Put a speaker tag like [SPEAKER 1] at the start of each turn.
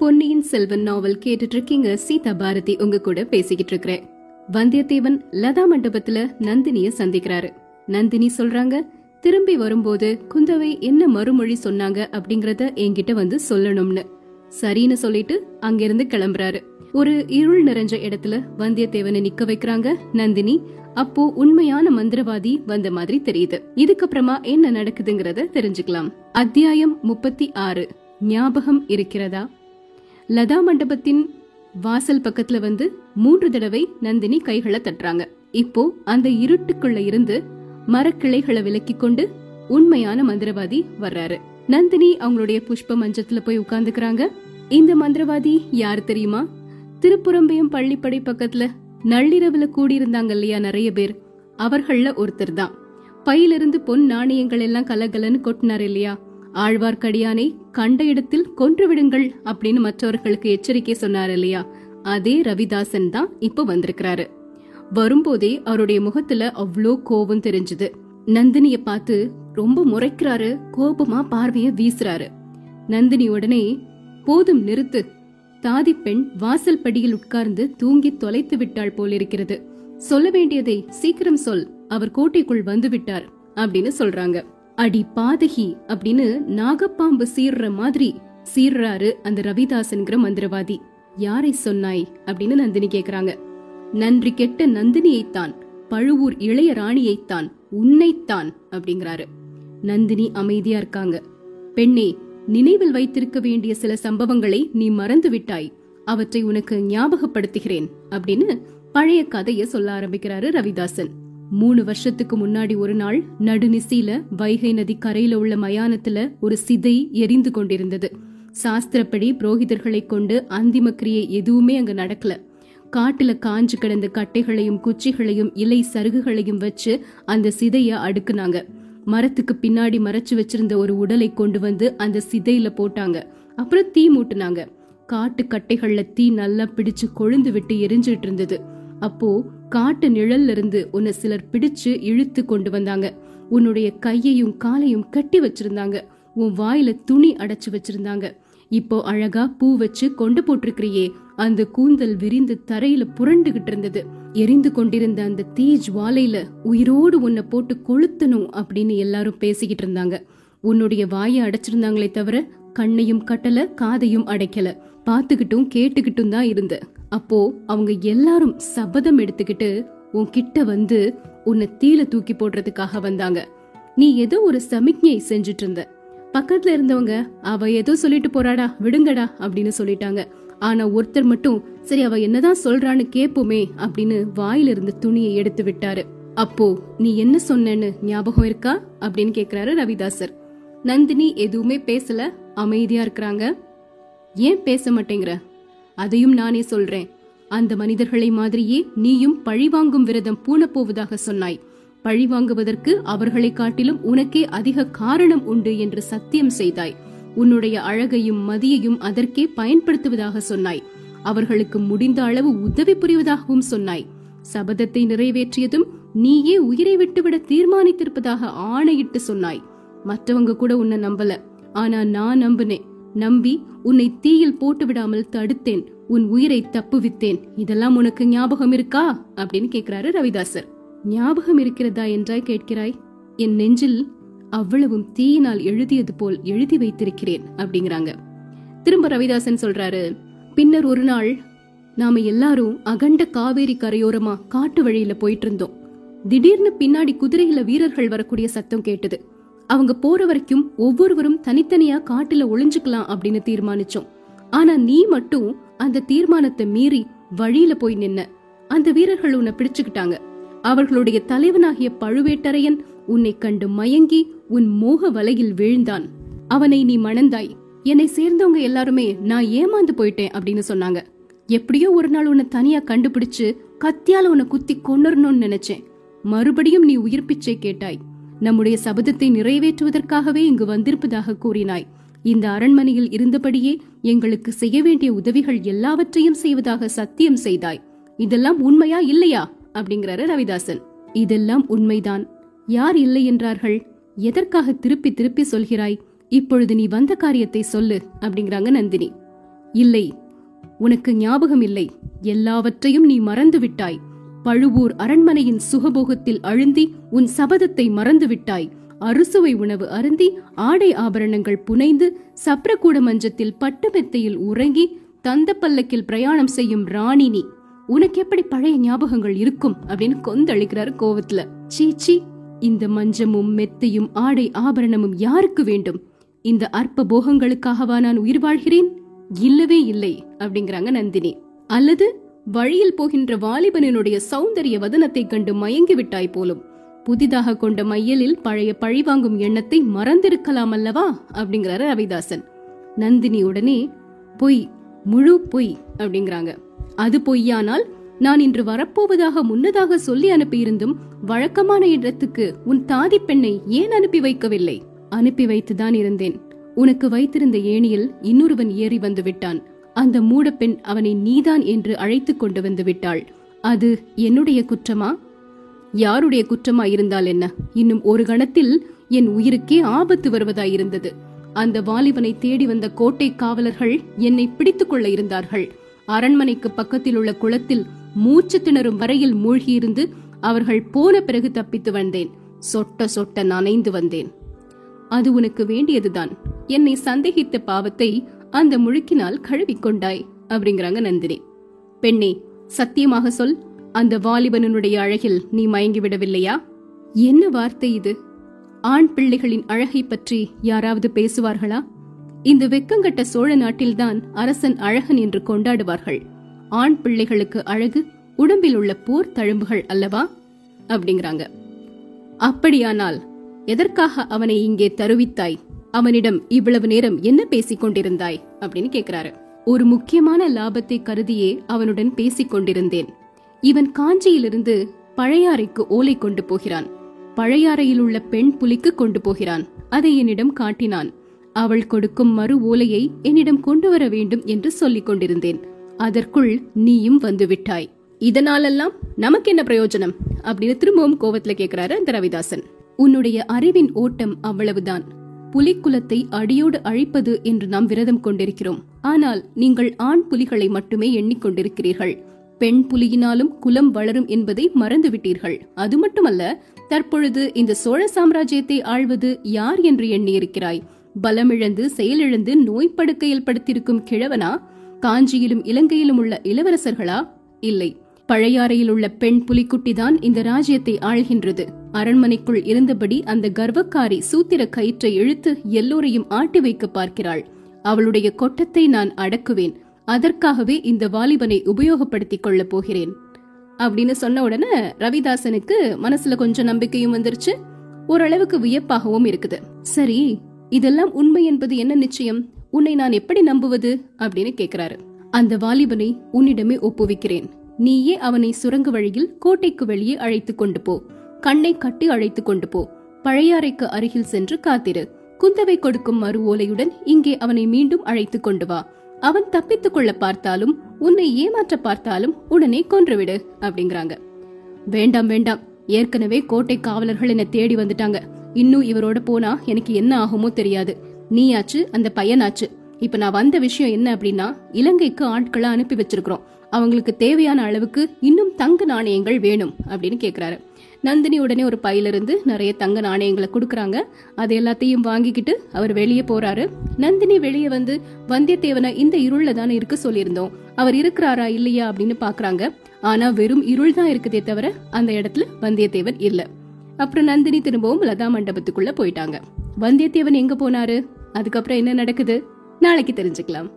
[SPEAKER 1] பொன்னியின் செல்வன் நாவல் கேட்டுட்டு இருக்கீங்க சீதா பாரதி உங்க கூட பேசிக்கிட்டு இருக்கிறேன் வந்தியத்தேவன் லதா மண்டபத்துல நந்தினிய சந்திக்கிறாரு. நந்தினி சொல்றாங்க திரும்பி வரும்போது குந்தவை என்ன மறுமொழி சொன்னாங்க அப்படிங்கறத என்கிட்ட வந்து சொல்லணும்னு. சரின்னு சொல்லிட்டு அங்கிருந்து கிளம்புறாரு. ஒரு இருள் நிறைஞ்ச இடத்துல வந்தியத்தேவனை நிக்க வைக்கிறாங்க நந்தினி. அப்போ உண்மையான மந்திரவாதி வந்த மாதிரி தெரியுது. இதுக்கப்புறமா என்ன நடக்குதுங்கறத தெரிஞ்சுக்கலாம். அத்தியாயம் முப்பத்தி ஆறு. ஞாபகம் இருக்கிறதா? லதா மண்டபத்தின் வாசல் பக்கத்துல வந்து மூன்று தடவை நந்தினி கைகளை தட்டுறாங்க. இப்போ அந்த இருட்டுக்குள்ள இருந்து மரக்கிளைகளை விலக்கி கொண்டு உண்மையான மந்திரவாதி வர்றாரு. நந்தினி அவங்களுடைய புஷ்ப மஞ்சத்துல போய் உட்கார்ந்துக்கிறாங்க. இந்த மந்திரவாதி யார் தெரியுமா? திருப்புறம்பயம் பள்ளிப்படை பக்கத்துல நள்ளிரவுல கூடியிருந்தாங்க இல்லையா நிறைய பேர்? அவர்கள்ல ஒருத்தர் தான். பையிலிருந்து பொன் நாணயங்கள் எல்லாம் கலகலன்னு கொட்டினார் இல்லையா? ஆழ்வார்க்கடியானை கண்ட இடத்தில் கொன்றுவிடுங்கள் அப்படின்னு மற்றவர்களுக்கு எச்சரிக்கை சொன்னார் இல்லையா? அதே ரவிதாசன் தான் இப்போ வந்திருக்கிறாரு. வரும்போதே அவருடைய முகத்துல அவ்வளோ கோபம் தெரிஞ்சது. நந்தினிய பார்த்து ரொம்ப முறைக்கிறாரு கோபமா பார்வைய வீசுறாரு. நந்தினி உடனே போதும் நிறுத்து. தாதி பெண் வாசல் படியில் உட்கார்ந்து தூங்கி தொலைத்து விட்டாள் போலிருக்கிறது சொல்ல வேண்டியதை சீக்கிரம் சொல். அவர் கோட்டைக்குள் வந்து விட்டார் அப்படின்னு சொல்றாங்க. அடி பாதகி அப்படின்னு நாகப்பாம்பு சீர்ற மாதிரி சீர்றாரு அந்த ரவிதாசன்கிற மந்திரவாதி. யாரை சொன்னாய்? அப்படின்னு நந்தினி கேக்குறாங்க. நன்றி கெட்ட நந்தினியைத்தான் பழுவூர் இளைய ராணியைத்தான் உன்னைத்தான் அப்படிங்கிறாரு. நந்தினி அமைதியா இருக்காங்க. பெண்ணே நினைவில் வைத்திருக்க வேண்டிய சில சம்பவங்களை நீ மறந்து விட்டாய் அவற்றை உனக்கு ஞாபகப்படுத்துகிறேன் அப்படின்னு பழைய கதைய சொல்ல ஆரம்பிக்கிறாரு ரவிதாசன். மூணு வருஷத்துக்கு முன்னாடி ஒரு நாள் நடுநிசையில வைகை நதி கரையில உள்ள மயானத்துல ஒரு சிதை எரிந்து கொண்டிருந்தது. சாஸ்திரப்படி புரோகிதர்களை கொண்டு அந்திம கிரியை எதுவுமே அங்க நடக்கல. காட்டுல காஞ்சு கிடந்த கட்டைகளையும் குச்சிகளையும் இலை சருகுகளையும் வச்சு அந்த சிதைய அடுக்குனாங்க. மரத்துக்கு பின்னாடி மறைச்சு வச்சிருந்த ஒரு உடலை கொண்டு வந்து அந்த சிதையில போட்டாங்க. அப்புறம் தீ மூட்டுனாங்க. காட்டு கட்டைகள்ல தீ நல்லா பிடிச்சு கொழுந்து விட்டு எரிஞ்சிட்டு இருந்தது. அப்போ காட்டு நிழல்ல இருந்து உன்னை சிலர் பிடிச்சு இழுத்து கொண்டு வந்தாங்க. உன்னுடைய கையையும் காலையும் கட்டி வச்சிருந்தாங்க. உன் வாயில துணி அடைச்சு வச்சிருந்தாங்க. இப்போ அழகா பூ வச்சு கொண்டு போட்டிருக்கிறியே. அந்த கூந்தல் விரிந்து தரையில புரண்டுகிட்டு இருந்தது. எரிந்து கொண்டிருந்த அந்த தீ ஜுவாலையில உயிரோடு உன்னை போட்டு கொளுத்தணும் அப்படின்னு எல்லாரும் பேசிக்கிட்டு இருந்தாங்க. உன்னுடைய வாயை அடைச்சிருந்தாங்களே தவிர கண்ணையும் கட்டல காதையும் அடைக்கல. பார்த்துக்கிட்டும் கேட்டுக்கிட்டும் தான் இருந்த. அப்போ அவங்க எல்லாரும் சபதம் எடுத்துக்கிட்டு உன்கிட்ட வந்து உன்னை தீல தூக்கி போடுறதுக்காக வந்தாங்க. நீ ஏதோ ஒரு சமிக்ஞை செஞ்சுட்டு இருந்த பக்கத்துல இருந்தவங்க அவ ஏதோ சொல்லிட்டு போறாடா விடுங்கடா அப்படின்னு சொல்லிட்டாங்க. ஆனா ஒருத்தர் மட்டும் சரி அவ என்னதான் சொல்றான்னு கேப்போமே அப்படின்னு வாயிலிருந்து துணியை எடுத்து விட்டாரு. அப்போ நீ என்ன சொன்னேன்னு ஞாபகம் இருக்கா? அப்படின்னு கேக்குறாரு ரவிதாசர். நந்தினி எதுவுமே பேசல அமைதியா இருக்கிறாங்க. ஏன் பேச மாட்டேங்கிற? அதையும் நானே சொல்றேன். அந்த மனிதர்களை மாதிரியே நீயும் பழிவாங்கும் விரதம் பூண போவதாக சொன்னாய். பழி வாங்குவதற்கு அவர்களை காட்டிலும் உனக்கே அதிக காரணம் உண்டு என்று சத்தியம் செய்தாய். உன்னுடைய அழகையும் மதியையும் அதற்கே பயன்படுத்துவதாக சொன்னாய். அவர்களுக்கு முடிந்த அளவு உதவி புரிவதாகவும் சொன்னாய். சபதத்தை நிறைவேற்றியதும் நீயே உயிரை விட்டுவிட தீர்மானித்திருப்பதாக ஆணையிட்டு சொன்னாய். மற்றவங்க கூட உன்னை நம்பல. ஆனா நான் நம்பினேன். நம்பி உன்னை தீயில் போட்டு விடாமல் தடுத்தேன். உன் உயிரை தப்புவித்தேன். இதெல்லாம் உனக்கு ஞாபகம் இருக்கா? அப்படின்னு கேக்குறாரு ரவிதாசர். ஞாபகம் இருக்கிறதா என்றாய் கேட்கிறாய்? என் நெஞ்சில் அவ்வளவும் தீயினால் எழுதியது போல் எழுதி வைத்திருக்கிறேன் அப்படிங்கிறாங்க. திரும்ப ரவிதாசன் சொல்றாரு பின்னர் ஒரு நாள் நாம எல்லாரும் அகண்ட காவேரி கரையோரமா காட்டு வழியில போயிட்டு இருந்தோம் திடீர்னு பின்னாடி குதிரையில வீரர்கள் வரக்கூடிய சத்தம் கேட்டது. அவங்க போற வரைக்கும் ஒவ்வொருவரும் தனித்தனியா காட்டுல ஒளிஞ்சுக்கலாம் அப்படின்னு தீர்மானிச்சோம். ஆனா நீ மட்டும் அந்த தீர்மானத்தை மீறி வழியில போய் நின்ன. அந்த வீரர்கள் உன்னை பிடிச்சுக்கிட்டாங்க. அவர்களுடைய தலைவனாகிய பழுவேட்டரையன் உன்னை கண்டு மயங்கி உன் மோக வலையில் வீழ்ந்தான். அவனை நீ மணந்தாய். என்னை சேர்ந்தவங்க எல்லாருமே நான் ஏமாந்து போயிட்டேன் அப்படின்னு சொன்னாங்க. எப்படியோ ஒரு நாள் உன்னை தனியா கண்டுபிடிச்சு கத்தியால உன்னை குத்தி கொன்னரணும்னு நினைச்சேன். மறுபடியும் நீ உயிர் பிச்சை கேட்டாய். நம்முடைய சபதத்தை நிறைவேற்றுவதற்காகவே இங்கு வந்திருப்பதாக கூறினாய். இந்த அரண்மனையில் இருந்தபடியே எங்களுக்கு செய்ய வேண்டிய உதவிகள் எல்லாவற்றையும் செய்வதாக சத்தியம் செய்தாய். இதெல்லாம் உண்மையா இல்லையா? அப்படிங்கிறாரு ரவிதாசன். இதெல்லாம் உண்மைதான். யார் இல்லை என்றார்கள்? எதற்காக திருப்பி திருப்பி சொல்கிறாய்? இப்பொழுது நீ வந்த காரியத்தை சொல்லு அப்படிங்கிறாங்க நந்தினி. இல்லை உனக்கு ஞாபகம் இல்லை. எல்லாவற்றையும் நீ மறந்து விட்டாய் பழுவூர் அரண்மனையின் சுகபோகத்தில் அழுந்தி உன் சபதத்தை மறந்து விட்டாய் அறுசுவை உணவு அருந்தி ஆடை ஆபரணங்கள் புனைந்து சப்ரக்கூட மஞ்சத்தில் பட்டு மெத்தையில் உறங்கி தந்த பல்லக்கில் பிரயாணம் செய்யும் ராணி நீ. உனக்கு எப்படி பழைய ஞாபகங்கள் இருக்கும் அப்படின்னு கொந்தளிக்கிறாரு கோவத்துல. சீச்சி இந்த மஞ்சமும் மெத்தையும் ஆடை ஆபரணமும் யாருக்கு வேண்டும்? இந்த அற்ப போகங்களுக்காகவா நான் உயிர் வாழ்கிறேன்? இல்லவே இல்லை அப்படிங்கிறாங்க நந்தினி. அல்லது வழியில் போகின்ற வாலிபனினுடைய சௌந்தரிய வதனத்தை கண்டு மயங்கி விட்டாய் போலும். புதிதாக கொண்ட மையலில் பழைய பழிவாங்கும் எண்ணத்தை மறந்திருக்கலாம் அல்லவா? அப்படிங்கிறாரு ரவிதாசன். நந்தினி உடனே பொய் முழு பொய் அப்படிங்கிறாங்க. அது பொய்யானால் நான் இன்று வரப்போவதாக முன்னதாக சொல்லி அனுப்பியிருந்தும் வழக்கமான இடத்துக்கு உன் தாதி பெண்ணை ஏன் அனுப்பி வைக்கவில்லை? அனுப்பி வைத்துதான் இருந்தேன். உனக்கு வைத்திருந்த ஏணியில் இன்னொருவன் ஏறி வந்து விட்டான். அந்த மூடப்பெண் அவனை நீதான் என்று அழைத்து கொண்டு வந்து விட்டாள். அது என்னுடைய குற்றமா? யாருடைய குற்றமா இருந்தால் என்ன? இன்னும் ஒரு கணத்தில் என் உயிருக்கே ஆபத்து வருவதாயிருந்தது. அந்த வாலிபனை தேடி வந்த கோட்டை காவலர்கள் என்னை பிடித்துக் கொள்ள இருந்தார்கள். அரண்மனைக்கு பக்கத்தில் உள்ள குளத்தில் மூச்சு திணறும் வரையில் மூழ்கியிருந்து அவர்கள் போன பிறகு தப்பித்து வந்தேன். சொட்ட சொட்ட நனைந்து வந்தேன். அது உனக்கு வேண்டியதுதான். என்னை சந்தேகித்த பாவத்தை அந்த முழுக்கினால் கழுவிக்கொண்டாய் அப்படிங்கிறாங்க நந்தினி. பெண்ணே சத்தியமாக சொல் அந்த வாலிபனனுடைய அழகில் நீ மயங்கி விடவில்லையா என்ன வார்த்தை இது? ஆண் பிள்ளைகளின் அழகை பற்றி யாராவது பேசுவார்களா? இந்த வெக்கங்கட்ட சோழ நாட்டில்தான் அரசன் அழகன் என்று கொண்டாடுவார்கள். ஆண் பிள்ளைகளுக்கு அழகு உடம்பில் உள்ள போர் தழும்புகள் அல்லவா? அப்படிங்கிறாங்க. அப்படியானால் எதற்காக அவனை இங்கே தருவித்தாய்? அவனிடம் இவ்வளவு நேரம் என்ன பேசிக் கொண்டிருந்தாய்? அப்படின்னு கேக்குறாரு. ஒரு முக்கியமான லாபத்தை கருதியே அவனுடன் பேசிக் கொண்டிருந்தேன். இவன் காஞ்சியிலிருந்து பழையாறைக்கு ஓலை கொண்டு போகிறான். பழையாறையில் உள்ள பெண் புலிக்கு கொண்டு போகிறான். அதை என்னிடம் காட்டினான். அவள் கொடுக்கும் மறு ஓலையை என்னிடம் கொண்டு வர வேண்டும் என்று சொல்லிக் கொண்டிருந்தேன். அதற்குள் நீயும் வந்து விட்டாய். இதனாலெல்லாம் நமக்கு என்ன பிரயோஜனம்? அப்படின்னு திரும்பவும் கோவத்துல கேக்குறாரு அந்த ரவிதாசன். உன்னுடைய அறிவின் ஓட்டம் அவ்வளவுதான். புலிக்குலத்தை அடியோடு அழிப்பது என்று நாம் விரதம் கொண்டிருக்கிறோம். ஆனால் நீங்கள் ஆண் புலிகளை மட்டுமே எண்ணிக்கொண்டிருக்கிறீர்கள் பெண் புலியினாலும் குலம் வளரும் என்பதை மறந்துவிட்டீர்கள். அது மட்டுமல்ல தற்பொழுது இந்த சோழ சாம்ராஜ்யத்தை ஆழ்வது யார் என்று எண்ணியிருக்கிறாய்? பலமிழந்து செயலிழந்து நோய் படுக்கையில் படுத்திருக்கும் கிழவனா? காஞ்சியிலும் இலங்கையிலும் உள்ள இளவரசர்களா? இல்லை. பழையாறையில் உள்ள பெண் புலிக்குட்டிதான் இந்த ராஜ்யத்தை ஆழ்கின்றது அரண்மனைக்குள் இருந்தபடி அந்த கர்வக்காரி சூத்திர கயிற்றை இழுத்து எல்லோரையும் ஆட்டி வைக்க பார்க்கிறாள். அவளுடைய கொட்டத்தை நான் அடக்குவேன். அதற்காகவே இந்த வாலிபனை உபயோகப்படுத்திக் கொள்ளப் போகிறேன். அப்படின்னு சொன்ன உடனே ரவிதாசனுக்கு மனசுல கொஞ்சம் நம்பிக்கையும் வந்துருச்சு. ஓரளவுக்கு வியப்பாகவும் இருக்குது. சரி இதெல்லாம் உண்மை என்பது என்ன நிச்சயம்? உன்னை நான் எப்படி நம்புவது? அப்படின்னு கேக்குறாரு. அந்த வாலிபனை உன்னிடமே ஒப்புவிக்கிறேன். நீயே அவனை சுரங்க வழியில் கோட்டைக்கு வெளியே அழைத்து கொண்டு போ. கண்ணை கட்டி அழைத்து கொண்டு போ. பழையாறைக்கு அருகில் சென்று காத்திரு. குந்தவை கொடுக்கும் மறு ஓலையுடன் இங்கே அவனை மீண்டும் அழைத்து கொண்டு வா. அவன் தப்பித்துக் கொள்ள பார்த்தாலும் உன்னை ஏமாற்ற பார்த்தாலும் உடனே கொன்றுவிடு அப்படிங்கிறாங்க. வேண்டாம் வேண்டாம். ஏற்கனவே கோட்டை காவலர்கள் என்ன தேடி வந்துட்டாங்க. இன்னும் இவரோட போனா எனக்கு என்ன ஆகுமோ தெரியாது. நீயாச்சு அந்த பையனாச்சு. இப்ப நான் வந்த விஷயம் என்ன அப்படின்னா இலங்கைக்கு ஆட்களை அனுப்பி வச்சிருக்கிறோம். அவங்களுக்கு தேவையான அளவுக்கு இன்னும் தங்க நாணயங்கள் வேணும் அப்படின்னு கேக்குறாரு. நந்தினி உடனே ஒரு பையிலிருந்து நிறைய தங்க நாணயங்களை கொடுக்குறாங்க. அது எல்லாத்தையும் வாங்கிக்கிட்டு அவர் வெளியே போறாரு. நந்தினி வெளியே வந்து வந்தியத்தேவனை இந்த இருள்ல தானே இருக்க சொல்லியிருந்தோம். அவர் இருக்கிறாரா இல்லையா அப்படின்னு பாக்குறாங்க. ஆனா வெறும் இருள் தான் இருக்குதே தவிர அந்த இடத்துல வந்தியத்தேவன் இல்ல. அப்புறம் நந்தினி திரும்பவும் லதா மண்டபத்துக்குள்ள போயிட்டாங்க. வந்தியத்தேவன் எங்க போனாரு? அதுக்கப்புறம் என்ன நடக்குது? நாளைக்கு தெரிஞ்சுக்கலாம்.